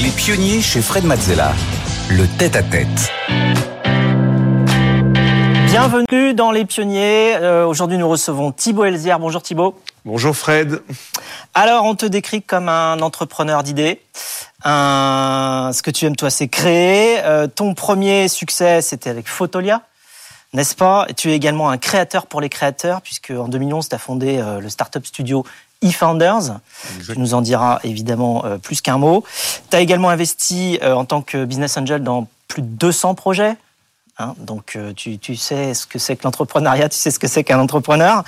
Les pionniers chez Fred Mazzella. Le tête-à-tête. Bienvenue dans Les Pionniers. Euh, Aujourd'hui, nous recevons Thibaut Elzière. Bonjour Thibaut. Bonjour Fred. Alors, on te décrit comme un entrepreneur d'idées. Un... Ce que tu aimes, toi, c'est créer. Euh, ton premier succès, c'était avec Photolia, n'est-ce pas? Et Tu es également un créateur pour les créateurs, puisque en 2011, tu as fondé euh, le startup studio eFounders. Tu nous en diras évidemment euh, plus qu'un mot. Tu as également investi euh, en tant que business angel dans plus de 200 projets. Hein, donc euh, tu, tu, sais ce que c'est que l'entrepreneuriat, tu sais ce que c'est qu'un entrepreneur.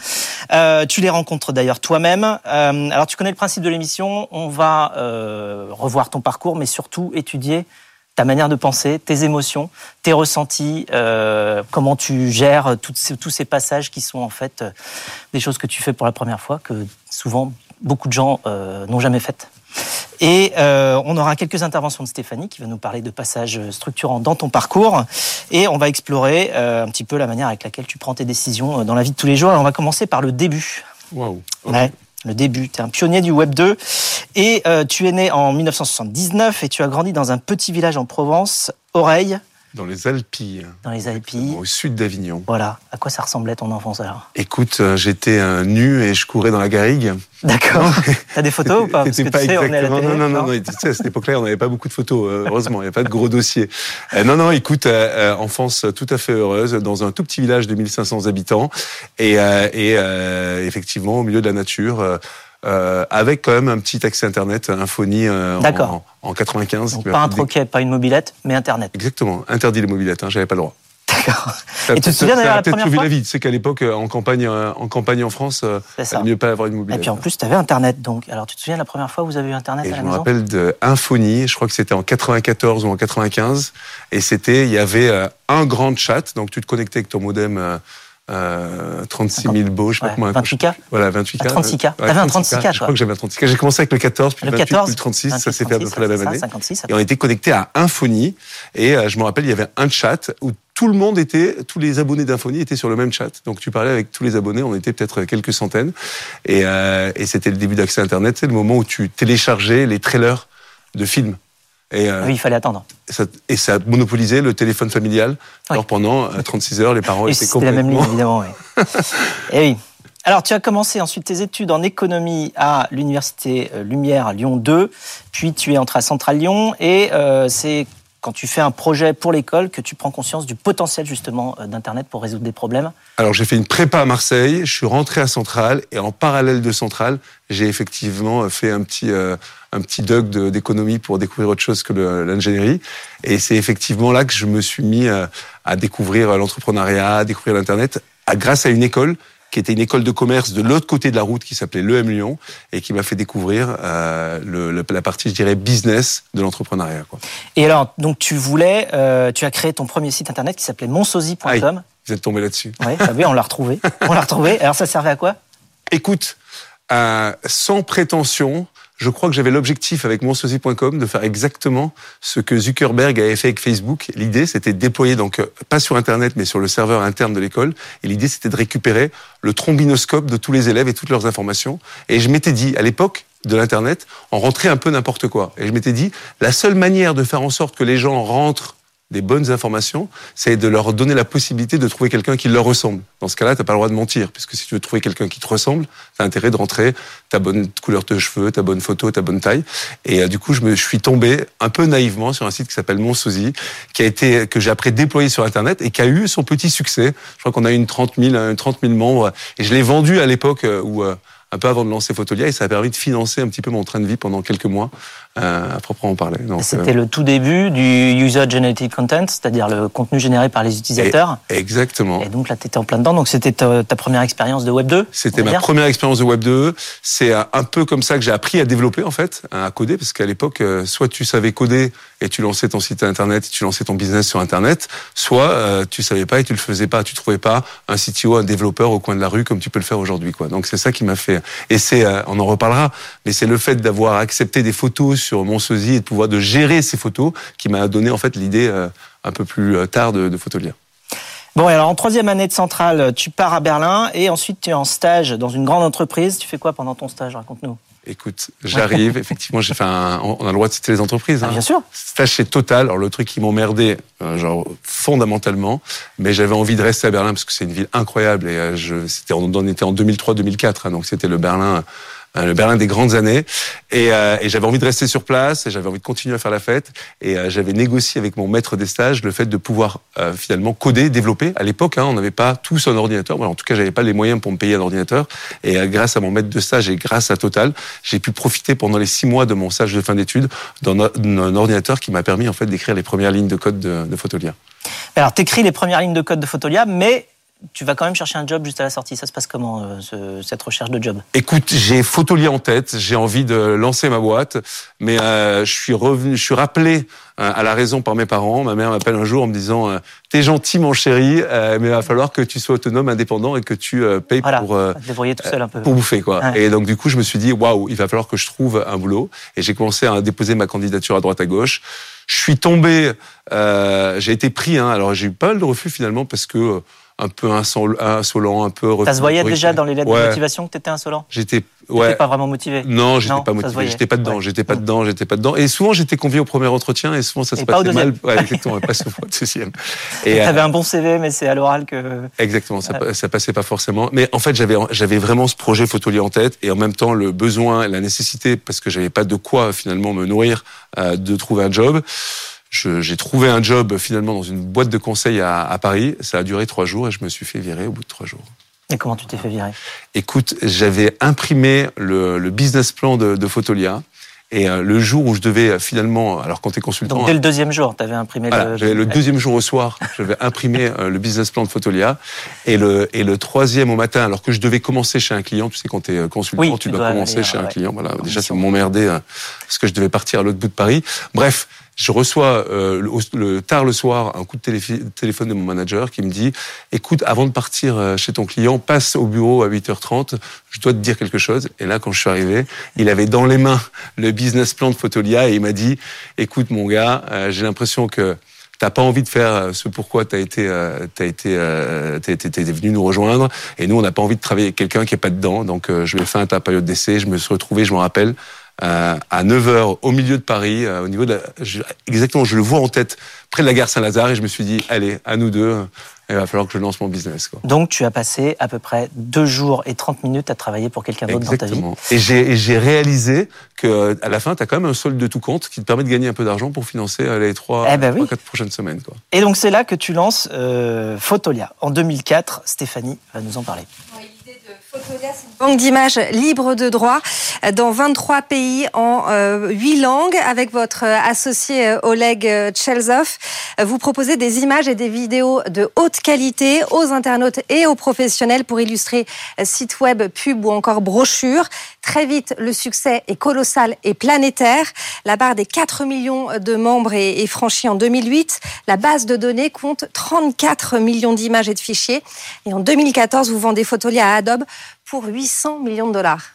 Euh, tu les rencontres d'ailleurs toi-même. Euh, alors tu connais le principe de l'émission, on va euh, revoir ton parcours, mais surtout étudier ta manière de penser, tes émotions, tes ressentis, comment tu gères ces, tous ces passages qui sont en fait des choses que tu fais pour la première fois, que souvent beaucoup de gens n'ont jamais faites. Et euh, on aura quelques interventions de Stéphanie qui va nous parler de passages structurants dans ton parcours. Et on va explorer euh, un petit peu la manière avec laquelle tu prends tes décisions dans la vie de tous les jours. Et on va commencer par le début. Waouh. Okay. Ouais, le début. Tu es un pionnier du Web 2. Et euh, tu es né en 1979 et tu as grandi dans un petit village en Provence, Oreille. Dans les Alpilles. Dans les Alpilles. Au sud d'Avignon. Voilà. À quoi ça ressemblait ton enfance alors Écoute, euh, j'étais euh, nu et je courais dans la garrigue. D'accord. T'as des photos ou pas Parce que pas tu sais, exactement. On est à la télé, non, non, non, non. Tu sais, à cette époque-là, on n'avait pas beaucoup de photos. Euh, heureusement, il n'y a pas de gros dossiers. Euh, non, non. Écoute, euh, enfance tout à fait heureuse dans un tout petit village de 1500 habitants et, et effectivement au milieu de la nature. Euh, avec quand même un petit accès Internet, Infony euh, en, en, 95. Donc pas un troquet, pas une mobilette, mais Internet. Exactement, interdit les mobilettes, hein, j'avais pas le droit. D'accord. Et tu te souviens d'ailleurs la première fois la vie. Tu sais qu'à l'époque, en campagne, en campagne en France, il mieux pas avoir une mobilette. Et puis en plus, tu avais Internet. Donc, alors tu te souviens la première fois où vous avez eu Internet et à la je maison me rappelle de Infony. Je crois que c'était en 94 ou en 95. Et c'était, il y avait un grand chat. Donc tu te connectais avec ton modem. Euh, 36 000 beaux, je sais ouais, pas comment. 28K Voilà, 28K. 36K. Ouais, T'avais un 36K, Je crois que j'avais un 36K. J'ai commencé avec le 14, puis le, 28, 14, puis le 36. 28, ça s'est fait à peu près la même année. 56, et on était connectés à Infony. Et euh, je me rappelle, il y avait un chat où tout le monde était, tous les abonnés d'Infony étaient sur le même chat. Donc tu parlais avec tous les abonnés, on était peut-être quelques centaines. Et, euh, et c'était le début d'accès Internet. C'est le moment où tu téléchargeais les trailers de films. Et euh, oui, il fallait attendre. Et ça, et ça monopolisait le téléphone familial. Oui. Alors pendant 36 heures, les parents et étaient complètement... la même ligne, évidemment. Oui. et oui. Alors, tu as commencé ensuite tes études en économie à l'université Lumière à Lyon 2, puis tu es entré à Centrale Lyon, et euh, c'est quand tu fais un projet pour l'école que tu prends conscience du potentiel justement d'Internet pour résoudre des problèmes Alors j'ai fait une prépa à Marseille, je suis rentré à Centrale et en parallèle de Centrale, j'ai effectivement fait un petit euh, un petit d'économie pour découvrir autre chose que l'ingénierie. Et c'est effectivement là que je me suis mis à, à découvrir l'entrepreneuriat, à découvrir l'Internet, grâce à une école qui était une école de commerce de l'autre côté de la route qui s'appelait l'EM Lyon et qui m'a fait découvrir euh, le, la partie, je dirais, business de l'entrepreneuriat. Et alors, donc tu voulais, euh, tu as créé ton premier site internet qui s'appelait monsosie.com. Vous êtes tombé là-dessus. Oui, oui, on l'a retrouvé. on l'a retrouvé. Alors ça servait à quoi? Écoute, euh, sans prétention, je crois que j'avais l'objectif avec monsosie.com de faire exactement ce que Zuckerberg avait fait avec Facebook. L'idée, c'était de déployer, donc pas sur Internet, mais sur le serveur interne de l'école. Et l'idée, c'était de récupérer le trombinoscope de tous les élèves et toutes leurs informations. Et je m'étais dit, à l'époque de l'Internet, on rentrait un peu n'importe quoi. Et je m'étais dit, la seule manière de faire en sorte que les gens rentrent des bonnes informations, c'est de leur donner la possibilité de trouver quelqu'un qui leur ressemble. Dans ce cas-là, t'as pas le droit de mentir, puisque si tu veux trouver quelqu'un qui te ressemble, t'as intérêt de rentrer ta bonne couleur de cheveux, ta bonne photo, ta bonne taille. Et euh, du coup, je me suis tombé un peu naïvement sur un site qui s'appelle Monsosie, qui a été que j'ai après déployé sur Internet et qui a eu son petit succès. Je crois qu'on a eu une 30 000, 30 000 membres, et je l'ai vendu à l'époque où euh, un peu avant de lancer Photolia et ça a permis de financer un petit peu mon train de vie pendant quelques mois euh, à proprement parler. C'était euh... le tout début du user generated content, c'est-à-dire le contenu généré par les utilisateurs. Et exactement. Et donc là, tu étais en plein dedans. Donc c'était ta, ta, première expérience de Web 2 C'était ma première expérience de Web 2. C'est un peu comme ça que j'ai appris à développer en fait, à coder, parce qu'à l'époque, euh, soit tu savais coder et tu lançais ton site internet, tu lançais ton business sur internet, soit euh, tu savais pas et tu le faisais pas, tu trouvais pas un CTO, un développeur au coin de la rue comme tu peux le faire aujourd'hui quoi. Donc c'est ça qui m'a fait et c'est euh, on en reparlera, mais c'est le fait d'avoir accepté des photos sur mon sosie et de pouvoir de gérer ces photos qui m'a donné en fait l'idée euh, un peu plus tard de, de Photolia. Bon, et alors en troisième année de centrale, tu pars à Berlin et ensuite tu es en stage dans une grande entreprise. Tu fais quoi pendant ton stage? Raconte-nous. Écoute, j'arrive. Effectivement, j'ai fait un. On a le droit de citer les entreprises. Ah, hein. bien sûr. Stage chez Total. Alors le truc qui m'emmerdait, euh, genre fondamentalement, mais j'avais envie de rester à Berlin parce que c'est une ville incroyable et euh, je, c'était on, était en 2003-2004, hein, donc c'était le Berlin euh, le Berlin des grandes années. Et, euh, et j'avais envie de rester sur place, et j'avais envie de continuer à faire la fête. Et euh, j'avais négocié avec mon maître des stages le fait de pouvoir euh, finalement coder, développer. À l'époque, hein, on n'avait pas tous un ordinateur. En tout cas, j'avais pas les moyens pour me payer un ordinateur. Et euh, grâce à mon maître de stage et grâce à Total, j'ai pu profiter pendant les six mois de mon stage de fin d'études d'un ordinateur qui m'a permis en fait d'écrire les premières lignes de code de, de Photolia. Alors, t'écris les premières lignes de code de Photolia, mais tu vas quand même chercher un job juste à la sortie. Ça se passe comment, euh, ce- cette recherche de job? Écoute, j'ai Photolia en tête, j'ai envie de lancer ma boîte, mais euh, je suis revenu, je suis rappelé euh, à la raison par mes parents. Ma mère m'appelle un jour en me disant "T'es gentil, mon chéri, mais il va falloir que tu sois autonome, indépendant et que tu payes Voilà, pour débrouiller tout seul un peu. pour bouffer quoi." Ouais. Et donc du coup, je me suis dit "Waouh, il va falloir que je trouve un boulot." Et j'ai commencé à déposer ma candidature à droite à gauche. Je suis tombé, j'ai été pris. Hein, alors j'ai eu pas mal de refus finalement parce que un peu insol- insolent, un peu. Ça se voyait déjà dans les lettres Ouais. de motivation que t'étais insolent? J'étais ouais. pas vraiment motivé? Non, j'étais pas motivé. J'étais pas dedans. Ouais. J'étais pas dedans. J'étais pas dedans. Et souvent, j'étais convié au premier entretien et souvent, ça se Et pas au passait mal. Ouais, exactement. pas souvent au deuxième. Et T'avais euh, un bon CV, mais c'est à l'oral que... exactement, ça, pa- ça passait pas forcément. Mais en fait, j'avais j'avais vraiment ce projet Photolier en tête et en même temps le besoin, la nécessité, parce que j'avais pas de quoi finalement me nourrir, euh, de trouver un job. J'ai trouvé un job finalement dans une boîte de conseil à, à Paris. Ça a duré trois jours et je me suis fait virer au bout de trois jours. Et comment tu t'es fait virer? Écoute, j'avais imprimé le, le business plan de, de Photolia. Et euh, le jour où je devais euh, finalement, alors quand tu es consultant, Donc dès le deuxième jour, t'avais imprimé voilà, le... le deuxième jour au soir, j'avais imprimé euh, le business plan de Photolia. Et le, et le troisième au matin, alors que je devais commencer chez un client, tu sais, quand tu es consultant, Oui, tu, tu dois, dois commencer chez un client. Voilà, déjà, ça m'emmerdait parce que je devais partir à l'autre bout de Paris. Bref, je reçois euh, le, le- tard le soir un coup de télé- téléphone de mon manager qui me dit écoute avant de partir euh, chez ton client passe au bureau à 8h30 je dois te dire quelque chose et là quand je suis arrivé il avait dans les mains le business plan de Photolia et il m'a dit écoute mon gars euh, j'ai l'impression que T'as pas envie de faire euh, ce pourquoi t'as été, euh, t'as été, t'es, t'es venu nous rejoindre. Et nous, on n'a pas envie de travailler avec quelqu'un qui est pas dedans. Donc, je vais faire ta période d'essai. Je me suis retrouvé, je me rappelle, euh, à 9 h au milieu de Paris, euh, au niveau de la, je- exactement, je le vois en tête, près de la gare Saint-Lazare, et je me suis dit, allez, à nous deux, euh, il va falloir que je lance mon business. Quoi. Donc tu as passé à peu près deux jours et 30 minutes à travailler pour quelqu'un d'autre dans ta vie. Exactement. Et j'ai, réalisé que à la fin, tu as quand même un solde de tout compte qui te permet de gagner un peu d'argent pour financer euh, les trois, Eh ben trois, oui. quatre prochaines semaines. Quoi. Et donc c'est là que tu lances euh, Photolia. En 2004, Stéphanie va nous en parler. Ouais, banque d'images libre de droit euh, dans 23 pays en euh, 8 langues. Avec votre euh, associé euh, Oleg euh, Tchelzov, Euh, vous proposez des images et des vidéos de haute qualité aux internautes et aux professionnels pour illustrer euh, sites web, pubs ou encore brochures. Très vite, le succès est colossal et planétaire. La barre des 4 millions de membres est franchie en 2008. La base de données compte 34 millions d'images et de fichiers. Et en 2014, vous vendez Photolia à Adobe pour 800 millions de dollars.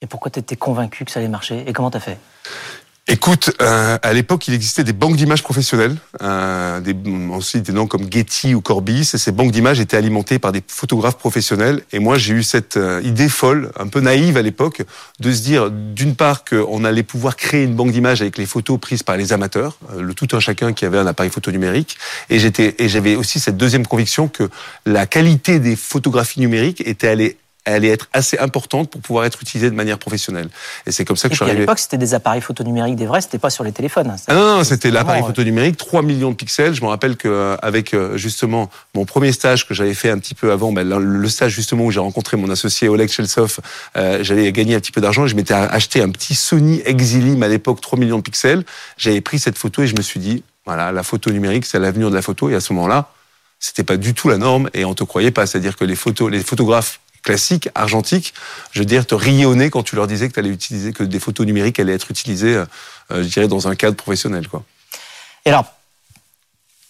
Et pourquoi tu étais convaincu que ça allait marcher? Et comment t'as fait? Écoute, euh, à l'époque, il existait des banques d'images professionnelles, euh, des, ensuite des noms comme Getty ou Corbis, et ces banques d'images étaient alimentées par des photographes professionnels. Et moi, j'ai eu cette euh, idée folle, un peu naïve à l'époque, de se dire, d'une part, qu'on allait pouvoir créer une banque d'images avec les photos prises par les amateurs, euh, le tout un chacun qui avait un appareil photo numérique. Et j'étais, et j'avais aussi cette deuxième conviction que la qualité des photographies numériques était allée allait être assez importante pour pouvoir être utilisée de manière professionnelle. Et c'est comme ça que Et je suis puis à arrivé. l'époque, c'était des appareils photo numériques, des vrais, c'était pas sur les téléphones. hein. Ah non, non, c'était l'appareil vraiment, photo numérique, 3 millions de pixels. Je me rappelle que euh, avec euh, justement mon premier stage que j'avais fait un petit peu avant, ben, le- le stage justement où j'ai rencontré mon associé Oleg Chelsov, euh, j'avais gagné un petit peu d'argent. et Je m'étais acheté un petit Sony Exilim à l'époque, 3 millions de pixels. J'avais pris cette photo et je me suis dit, voilà, la photo numérique, c'est l'avenir de la photo. Et à ce moment-là, c'était pas du tout la norme et on te croyait pas. C'est-à-dire que les photos, les photographes classiques, argentiques, je veux dire, te nez quand tu leur disais que tu allais utiliser, que des photos numériques allaient être utilisées, euh, euh, je dirais, dans un cadre professionnel, quoi. Et alors,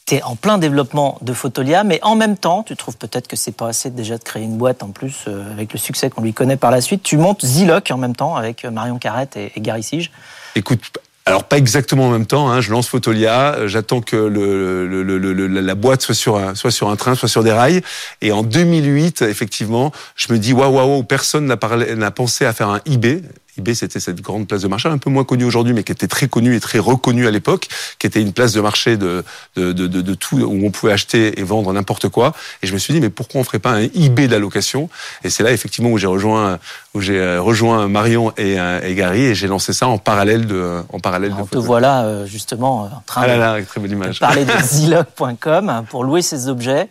tu es en plein développement de Photolia, mais en même temps, tu trouves peut-être que c'est pas assez déjà de créer une boîte en plus, euh, avec le succès qu'on lui connaît par la suite. Tu montes Ziloc en même temps avec euh, Marion Carrette et, et Gary Sige. Écoute, alors pas exactement en même temps. Hein, je lance Photolia, j'attends que le, le, le, la boîte soit sur un, soit sur un train, soit sur des rails. Et en 2008, effectivement, je me dis waouh waouh, personne n'a pensé à faire un eBay eBay, c'était cette grande place de marché, un peu moins connue aujourd'hui, mais qui était très connue et très reconnue à l'époque, qui était une place de marché de, de, de, de, tout, où on pouvait acheter et vendre n'importe quoi. Et je me suis dit, mais pourquoi on ferait pas un eBay d'allocation Et c'est là, effectivement, où j'ai rejoint, où j'ai euh, rejoint Marion et, euh, et Gary, et j'ai lancé ça en parallèle de, en parallèle on te voilà euh, justement en train ah de, très belle image. parler de Zilog.com pour louer ces objets.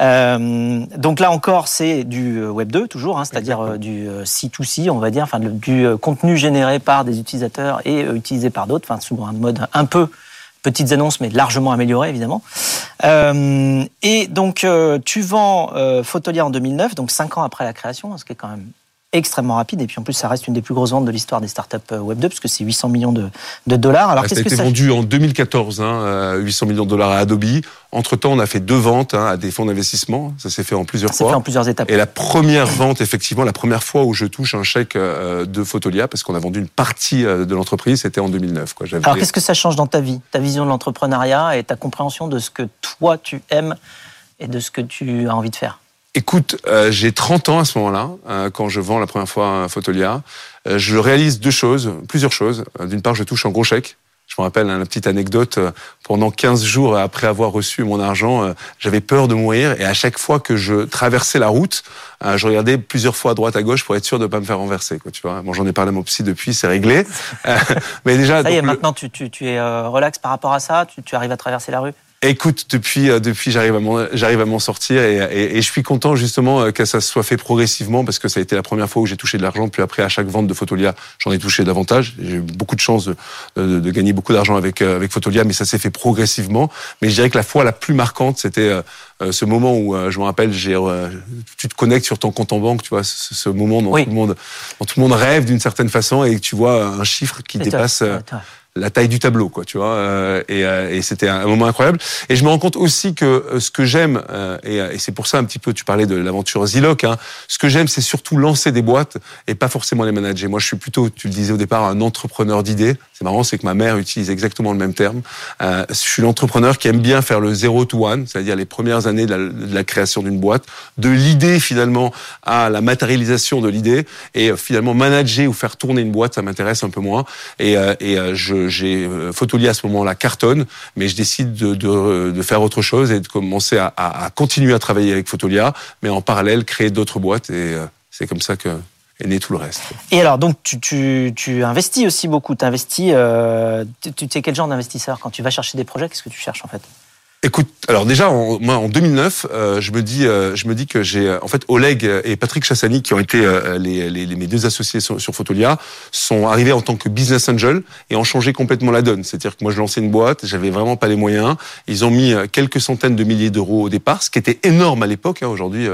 Euh, donc là encore, c'est du euh, Web 2 toujours, hein, c'est-à-dire euh, du C2C, on va dire, enfin du contenu généré par des utilisateurs et utilisé par d'autres, enfin sous un mode un peu petites annonces, mais largement amélioré évidemment. et donc tu vends Photolia en 2009, donc cinq ans après la création, ce qui est quand même extrêmement rapide. Et puis en plus, ça reste une des plus grosses ventes de l'histoire des startups euh, Web 2, parce que c'est 800 millions de, de dollars. Alors, ça a été vendu en 2014, hein, 800 euh, millions de dollars à Adobe. Entre-temps, on a fait deux ventes hein, à des fonds d'investissement. Ça s'est fait en plusieurs ça fois. Fait en plusieurs étapes. Et la première vente, effectivement, la première fois où je touche un chèque euh, de Photolia, parce qu'on a vendu une partie de l'entreprise, c'était en 2009. Quoi. Alors, qu'est-ce que ça change dans ta vie? Ta vision de l'entrepreneuriat et ta compréhension de ce que toi, tu aimes et de ce que tu as envie de faire? Écoute, euh, j'ai 30 ans à ce moment-là, euh, quand je vends la première fois un Photolia. Euh, je réalise deux choses, plusieurs choses. D'une part, je touche un gros chèque. Je me rappelle une petite anecdote. Pendant 15 jours après avoir reçu mon argent, j'avais peur de mourir. Et à chaque fois que je traversais la route, je regardais plusieurs fois à droite, à gauche pour être sûr de ne pas me faire renverser. Quoi, tu vois bon, j'en ai parlé à mon psy depuis, c'est réglé. mais déjà, ça y est, maintenant tu, tu, tu es relax par rapport à ça? Tu, tu arrives à traverser la rue? Écoute, depuis euh, depuis j'arrive à m'en sortir et, et, et, je suis content justement euh, que ça soit fait progressivement parce que ça a été la première fois où j'ai touché de l'argent. Puis après à chaque vente de Photolia, j'en ai touché davantage. J'ai eu beaucoup de chance de, de, de gagner beaucoup d'argent avec euh, avec Photolia, mais ça s'est fait progressivement. Mais je dirais que la fois la plus marquante, c'était ce moment où je me rappelle, j'ai tu te connectes sur ton compte en banque, tu vois, ce, ce moment dont tout le monde dont tout le monde rêve d'une certaine façon et que tu vois un chiffre qui dépasse la taille du tableau, quoi, tu vois. Euh, et, euh, et c'était un moment incroyable. Et je me rends compte aussi que euh, ce que j'aime, et, et c'est pour ça un petit peu, tu parlais de l'aventure Ziloc, hein, ce que j'aime, c'est surtout lancer des boîtes et pas forcément les manager. Moi, je suis plutôt, tu le disais au départ, un entrepreneur d'idées. C'est marrant, c'est que ma mère utilise exactement le même terme. Euh, je suis l'entrepreneur qui aime bien faire le zero to one, c'est-à-dire les premières années de la, de la création d'une boîte, de l'idée finalement à la matérialisation de l'idée, et finalement manager ou faire tourner une boîte, ça m'intéresse un peu moins. Et, et je j'ai euh, Photolia à ce moment-là cartonne, mais je décide de, faire autre chose et de commencer à, continuer à travailler avec Photolia, mais en parallèle créer d'autres boîtes et euh, c'est comme ça que est né tout le reste. Et alors, donc, tu, investis aussi beaucoup. Investis, euh, tu, tu es quel genre d'investisseur Quand tu vas chercher des projets, qu'est-ce que tu cherches en fait? Écoute, alors déjà, en, moi, en 2009, euh, je me dis, euh, je me dis que j'ai, en fait, Oleg et Patrick Chassani, qui ont été euh, les, les, mes deux associés sur, sur, Photolia, sont arrivés en tant que business angel et ont changé complètement la donne. C'est-à-dire que moi, je lançais une boîte, j'avais vraiment pas les moyens. Ils ont mis quelques centaines de milliers d'euros au départ, ce qui était énorme à l'époque. Hein. Aujourd'hui,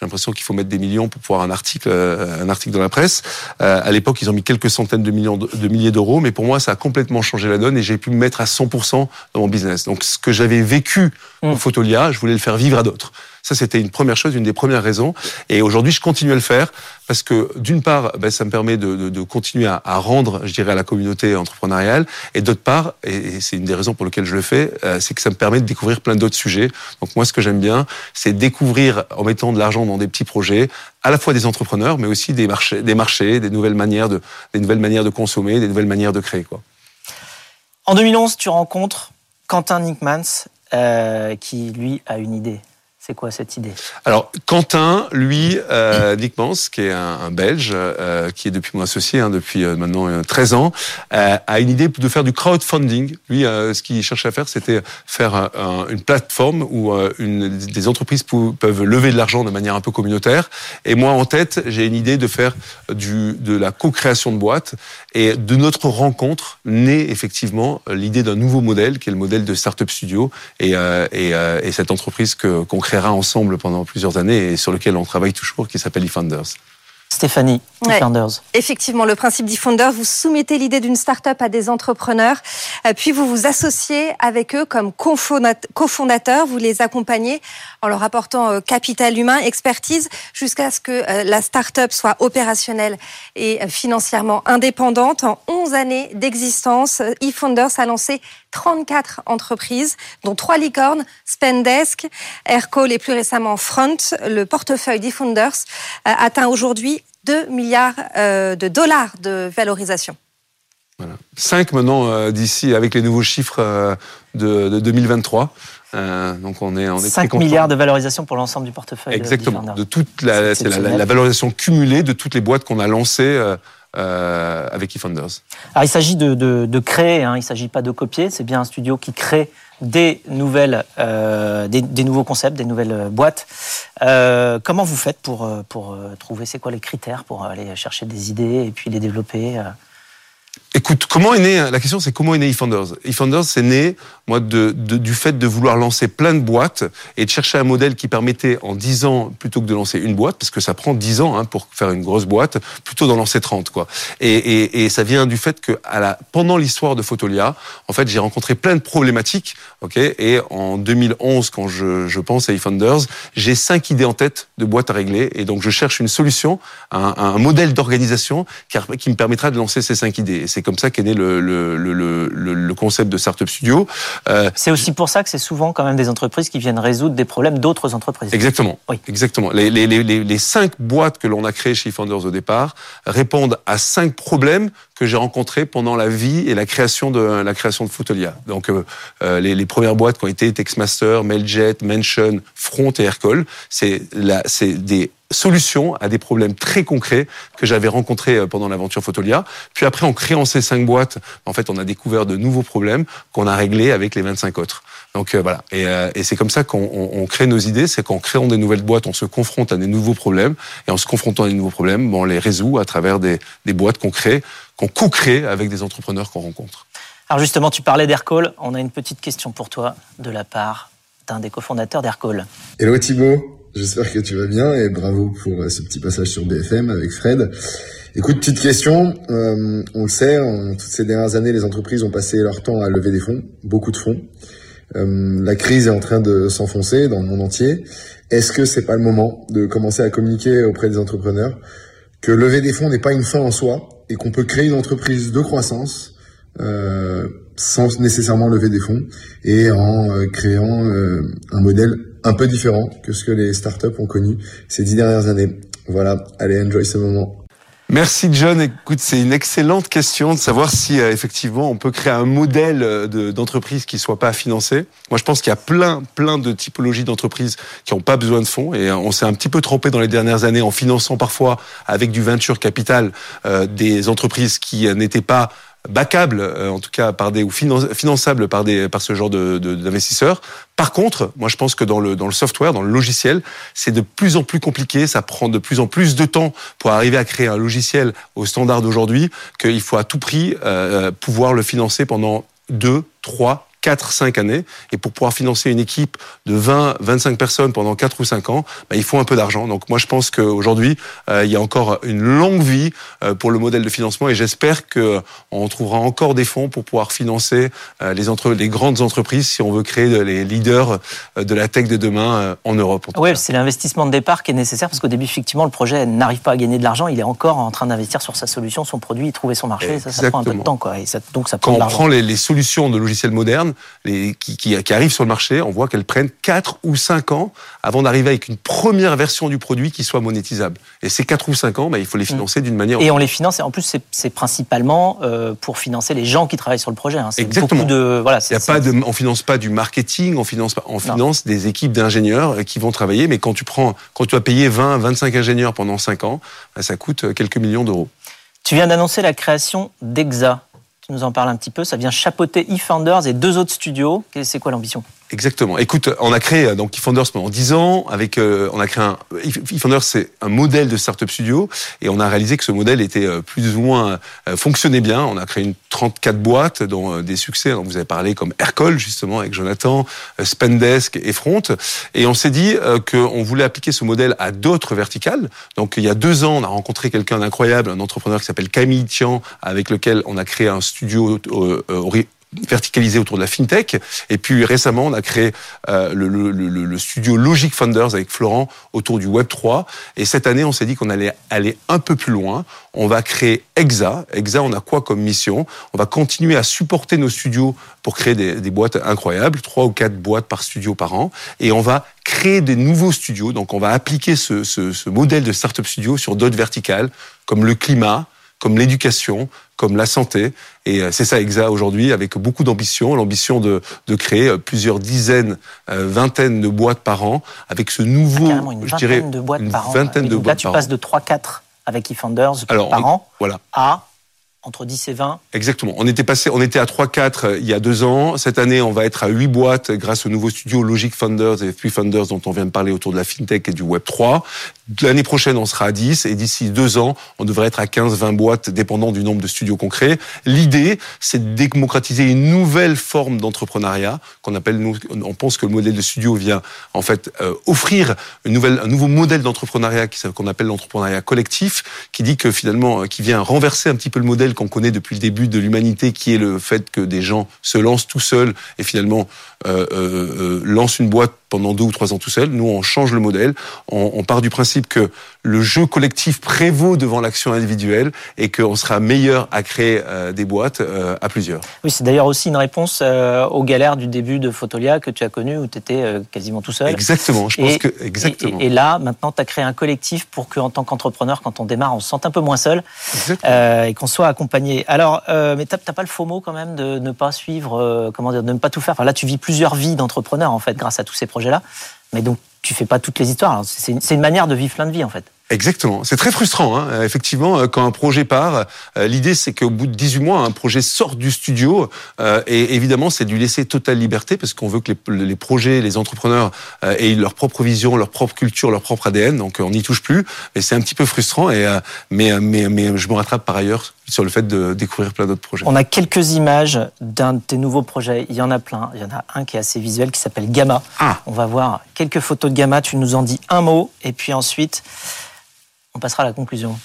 j'ai l'impression qu'il faut mettre des millions pour pouvoir un article, un article dans la presse. à l'époque, ils ont mis quelques centaines de millions de, milliers d'euros, mais pour moi, ça a complètement changé la donne et j'ai pu me mettre à 100% dans mon business. Donc, ce que j'avais vécu au Photolia, je voulais le faire vivre à d'autres. Ça, c'était une première chose, une des premières raisons. Et aujourd'hui, je continue à le faire parce que, d'une part, ben, ça me permet de, continuer à, rendre, je dirais, à la communauté entrepreneuriale. Et d'autre part, et, c'est une des raisons pour lesquelles je le fais, euh, c'est que ça me permet de découvrir plein d'autres sujets. Donc moi, ce que j'aime bien, c'est découvrir, en mettant de l'argent dans des petits projets, à la fois des entrepreneurs, mais aussi des marchés, des marchés, des nouvelles manières de, des nouvelles manières de consommer, des nouvelles manières de créer, quoi. En 2011, tu rencontres Quentin Nickmans euh, qui, lui, a une idée. C'est quoi cette idée? Alors, Quentin, lui, euh, Nick Mans, qui est un, Belge, euh, qui est depuis mon associé, hein, depuis euh, maintenant 13 euh, ans, a une idée de faire du crowdfunding. Lui, ce qu'il cherchait à faire, c'était faire une plateforme où des entreprises peuvent lever de l'argent de manière un peu communautaire. Et moi, en tête, j'ai une idée de faire de la co-création de boîtes. Et de notre rencontre naît effectivement l'idée d'un nouveau modèle, qui est le modèle de Startup Studio, et, et, et cette entreprise qu'on ensemble pendant plusieurs années et sur lequel on travaille toujours, qui s'appelle eFounders. Stéphanie, Ouais. Effectivement, le principe d'eFounder, vous soumettez l'idée d'une start-up à des entrepreneurs, euh, puis vous vous associez avec eux comme cofondat- cofondateurs, vous les accompagnez en leur apportant euh, capital humain, expertise, jusqu'à ce que euh, la start-up soit opérationnelle et financièrement indépendante. En 11 années d'existence, eFounders a lancé 34 entreprises, dont trois licornes, Spendesk, Aircall et plus récemment Front. Le portefeuille d'eFounders euh, atteint aujourd'hui 2 milliards euh, de dollars de valorisation. Voilà. 5 maintenant euh, d'ici avec les nouveaux chiffres euh, de, de 2023. Euh, donc on est, on est très 5 content. milliards de valorisation pour l'ensemble du portefeuille. Exactement. De toute la, valorisation cumulée de toutes les boîtes qu'on a lancées euh, avec eFounders. Alors, il s'agit de, de- créer, hein, il ne s'agit pas de copier, c'est bien un studio qui crée des, nouvelles, euh, des, des nouveaux concepts, des nouvelles euh, boîtes. Euh, comment vous faites pour, pour trouver, c'est quoi les critères pour aller chercher des idées et puis les développer Écoute, comment est né la question, c'est comment est né eFounders? eFounders, c'est né moi de, de- du fait de vouloir lancer plein de boîtes et de chercher un modèle qui permettait en 10 ans plutôt que de lancer une boîte, parce que ça prend 10 ans hein, pour faire une grosse boîte, plutôt d'en lancer 30 quoi. Et, et, et ça vient du fait que à la, pendant l'histoire de Photolia, en fait, j'ai rencontré plein de problématiques, ok? Et en 2011, quand je, je pense à eFounders, j'ai cinq idées en tête de boîtes à régler, et donc je cherche une solution, un, un modèle d'organisation qui, me permettra de lancer ces cinq idées. C'est comme ça qu'est né le, le, le, le, le concept de Startup Studio. Euh, C'est aussi pour ça que c'est souvent quand même des entreprises qui viennent résoudre des problèmes d'autres entreprises. Exactement. Oui. Exactement. Les, les, les, les cinq boîtes que l'on a créées chez eFounders au départ répondent à cinq problèmes que j'ai rencontrés pendant la vie et la création de la création de Photolia. Donc euh, euh, les, les premières boîtes qui ont été Textmaster, Mailjet, Mention, Front et Aircall, c'est c'est des solutions à des problèmes très concrets que j'avais rencontrés euh, pendant l'aventure Photolia. Puis après, en créant ces cinq boîtes, en fait, on a découvert de nouveaux problèmes qu'on a réglés avec les 25 autres. Donc euh, voilà, et, euh, et c'est comme ça qu'on on- on crée nos idées, c'est qu'en créant des nouvelles boîtes, on se confronte à des nouveaux problèmes, et en se confrontant à des nouveaux problèmes, bon, on les résout à travers des, des boîtes qu'on crée, qu'on co-crée avec des entrepreneurs qu'on rencontre. Alors justement, tu parlais d'Aircall. On a une petite question pour toi de la part d'un des cofondateurs d'Aircall. Hello Thibaut, j'espère que tu vas bien et bravo pour euh, ce petit passage sur BFM avec Fred. Écoute, petite question, euh, on le sait, en toutes ces dernières années, les entreprises ont passé leur temps à lever des fonds, beaucoup de fonds. Euh, la crise est en train de s'enfoncer dans le monde entier. Est-ce que c'est pas le moment de commencer à communiquer auprès des entrepreneurs que lever des fonds n'est pas une fin en soi et qu'on peut créer une entreprise de croissance euh, sans nécessairement lever des fonds et en euh, créant euh, un modèle un peu différent que ce que les startups ont connu ces dix dernières années. Voilà, allez, enjoy ce moment. Merci John. Écoute, c'est une excellente question de savoir si euh, effectivement on peut créer un modèle euh, de- d'entreprise qui soit pas financé. Moi, je pense qu'il y a plein, plein de typologies d'entreprises qui n'ont pas besoin de fonds et euh, on s'est un petit peu trompé dans les dernières années en finançant parfois avec du venture capital des entreprises qui n'étaient pas backables, euh, en tout cas par des ou finan- finançables par des par ce genre de d'investisseurs. Par contre, moi je pense que dans le dans le software, dans le logiciel, c'est de plus en plus compliqué, ça prend de plus en plus de temps pour arriver à créer un logiciel au standard d'aujourd'hui qu'il faut à tout prix euh, pouvoir le financer pendant deux, trois 4, 5 années. Et pour pouvoir financer une équipe de 20, 25 personnes pendant 4 ou 5 ans, bah, il faut un peu d'argent. Donc moi, je pense qu'aujourd'hui, euh, il y a encore une longue vie euh, pour le modèle de financement et j'espère qu'on trouvera encore des fonds pour pouvoir financer euh, les, entre, les grandes entreprises si on veut créer les leaders euh, de la tech de demain en Europe. En Oui, c'est l'investissement de départ qui est nécessaire parce qu'au début, effectivement, le projet n'arrive pas à gagner de l'argent. Il est encore en train d'investir sur sa solution, son produit, trouver son marché. Ça, ça prend un peu de temps, quoi. Et ça, donc, ça Quand prend on prend les, les solutions de logiciels modernes les, qui, qui, qui arrivent sur le marché, on voit qu'elles prennent 4 ou 5 ans avant d'arriver avec une première version du produit qui soit monétisable. Et ces 4 ou 5 ans, bah, il faut les financer d'une manière... Mm. Et on les finance. Et en plus, c'est- principalement euh, pour financer les gens qui travaillent sur le projet. hein. Exactement. beaucoup de voilà. Il y a pas de, on finance pas du marketing, on finance on finance des équipes d'ingénieurs euh, qui vont travailler. Mais quand tu prends, quand tu as payé 20, 25 ingénieurs pendant 5 ans, bah, ça coûte euh, quelques millions d'euros. Tu viens d'annoncer la création d'Exa. Nous en parles un petit peu. Ça vient chapeauter eFounders et deux autres studios. C'est quoi l'ambition? Exactement. Écoute, on a créé donc eFounders pendant 10 ans. Avec, euh, on a créé un eFounders, c'est un modèle de startup studio, et on a réalisé que ce modèle était euh, plus ou moins euh, fonctionnait bien. On a créé une 34 boîtes, dont des succès. vous avez parlé comme Aircall justement avec Jonathan, Spendesk et Front. Et on s'est dit qu'on voulait appliquer ce modèle à d'autres verticales. Donc il y a deux ans, on a rencontré quelqu'un d'incroyable, un entrepreneur qui s'appelle Camille Tian, avec lequel on a créé un studio verticalisé autour de la fintech. Et puis récemment, on a créé euh, le, studio Logic Funders avec Florent autour du Web 3. Et cette année, on s'est dit qu'on allait aller un peu plus loin. On va créer EXA. EXA, on a quoi comme mission? On va continuer à supporter nos studios pour créer des, boîtes incroyables, trois ou quatre boîtes par studio par an. Et on va créer des nouveaux studios. Donc on va appliquer ce, ce modèle de startup studio sur d'autres verticales, comme le climat, comme l'éducation, comme la santé. Et euh, c'est ça EXA aujourd'hui, avec beaucoup d'ambition, l'ambition de, de créer euh, plusieurs dizaines, euh, vingtaines de boîtes par an, avec ce nouveau, ah, une je dirais, de boîtes une par an. vingtaine de donc boîtes là, tu passes de 3-4 avec eFounders par on, an voilà. à entre 10 et 20 Exactement. On était passé, on était à 3-4 euh, il y a deux ans. Cette année, on va être à 8 boîtes grâce au nouveau studio Logic Funders et Free Funders dont on vient de parler autour de la fintech et du Web 3. L'année prochaine, on sera à 10 et d'ici deux ans, on devrait être à 15-20 boîtes dépendant du nombre de studios concrets. L'idée, c'est de démocratiser une nouvelle forme d'entrepreneuriat qu'on appelle, nous, on pense que le modèle de studio vient en fait euh, offrir une nouvelle, un nouveau modèle d'entrepreneuriat qu'on appelle l'entrepreneuriat collectif, qui dit que finalement, euh, qui vient renverser un petit peu le modèle qu'on connaît depuis le début de l'humanité, qui est le fait que des gens se lancent tout seuls et finalement euh, euh, euh, lancent une boîte pendant deux ou trois ans tout seul. Nous, on change le modèle. On, on, part du principe que le jeu collectif prévaut devant l'action individuelle et qu'on sera meilleur à créer euh, des boîtes euh, à plusieurs. Oui, c'est d'ailleurs aussi une réponse euh, aux galères du début de Photolia que tu as connu où tu étais quasiment tout seul. Exactement, je pense et, que exactement. Et, et, là, maintenant, tu as créé un collectif pour qu'en tant qu'entrepreneur, quand on démarre, on se sente un peu moins seul et qu'on soit accompagné. Alors, mais tu n'as pas le faux mot quand même de ne pas suivre, comment dire, de ne pas tout faire. Enfin, là, tu vis plusieurs vies d'entrepreneur en fait grâce à tous ces projets Mais donc, tu fais pas toutes les histoires. C'est une, manière de vivre plein de vie, en fait. Exactement. C'est très frustrant, hein. effectivement, euh, quand un projet part. Euh, l'idée, c'est qu'au bout de 18 mois, un projet sorte du studio. Euh, et évidemment, c'est lui laisser totale liberté, parce qu'on veut que les, projets, les entrepreneurs aient leur propre vision, leur propre culture, leur propre ADN. Donc, on n'y touche plus. Mais c'est un petit peu frustrant. Et, mais, mais, mais je me rattrape par ailleurs sur le fait de découvrir plein d'autres projets. On a quelques images d'un de tes nouveaux projets. Il y en a plein. Il y en a un qui est assez visuel, qui s'appelle Gamma. Ah. On va voir quelques photos de Gamma. Tu nous en dis un mot. Et puis ensuite, on passera à la conclusion.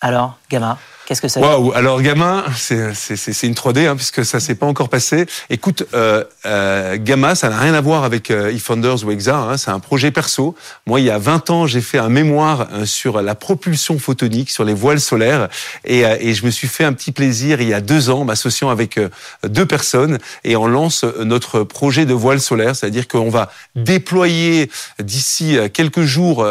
Alors, Gamma, qu'est-ce que c'est Waouh Alors, Gamma, c'est une 3D, hein, puisque ça s'est pas encore passé. Écoute, euh, euh, Gamma, ça n'a rien à voir avec euh, eFounders ou EXA, hein, c'est un projet perso. Moi, il y a 20 ans, j'ai fait un mémoire euh, sur la propulsion photonique, sur les voiles solaires, et, euh, et je me suis fait un petit plaisir il y a deux ans, m'associant avec deux personnes, et on lance notre projet de voile solaire, c'est-à-dire qu'on va déployer d'ici quelques jours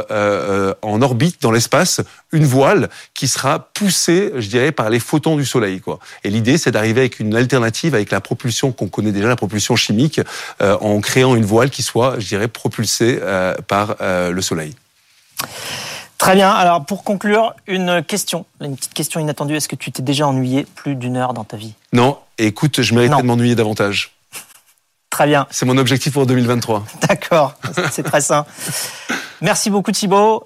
en orbite dans l'espace une voile qui sera poussée, je dirais, par les photons du soleil. Quoi. Et l'idée, c'est d'arriver avec une alternative avec la propulsion qu'on connaît déjà, la propulsion chimique, euh, en créant une voile qui soit, je dirais, propulsée euh, par euh, le soleil. Très bien. Alors, pour conclure, une question, une petite question inattendue. Est-ce que tu t'es déjà ennuyé plus d'une heure dans ta vie? Non. Écoute, je méritais de m'ennuyer davantage. Très bien. C'est mon objectif pour 2023. D'accord. C'est très sain. Merci beaucoup Thibaut.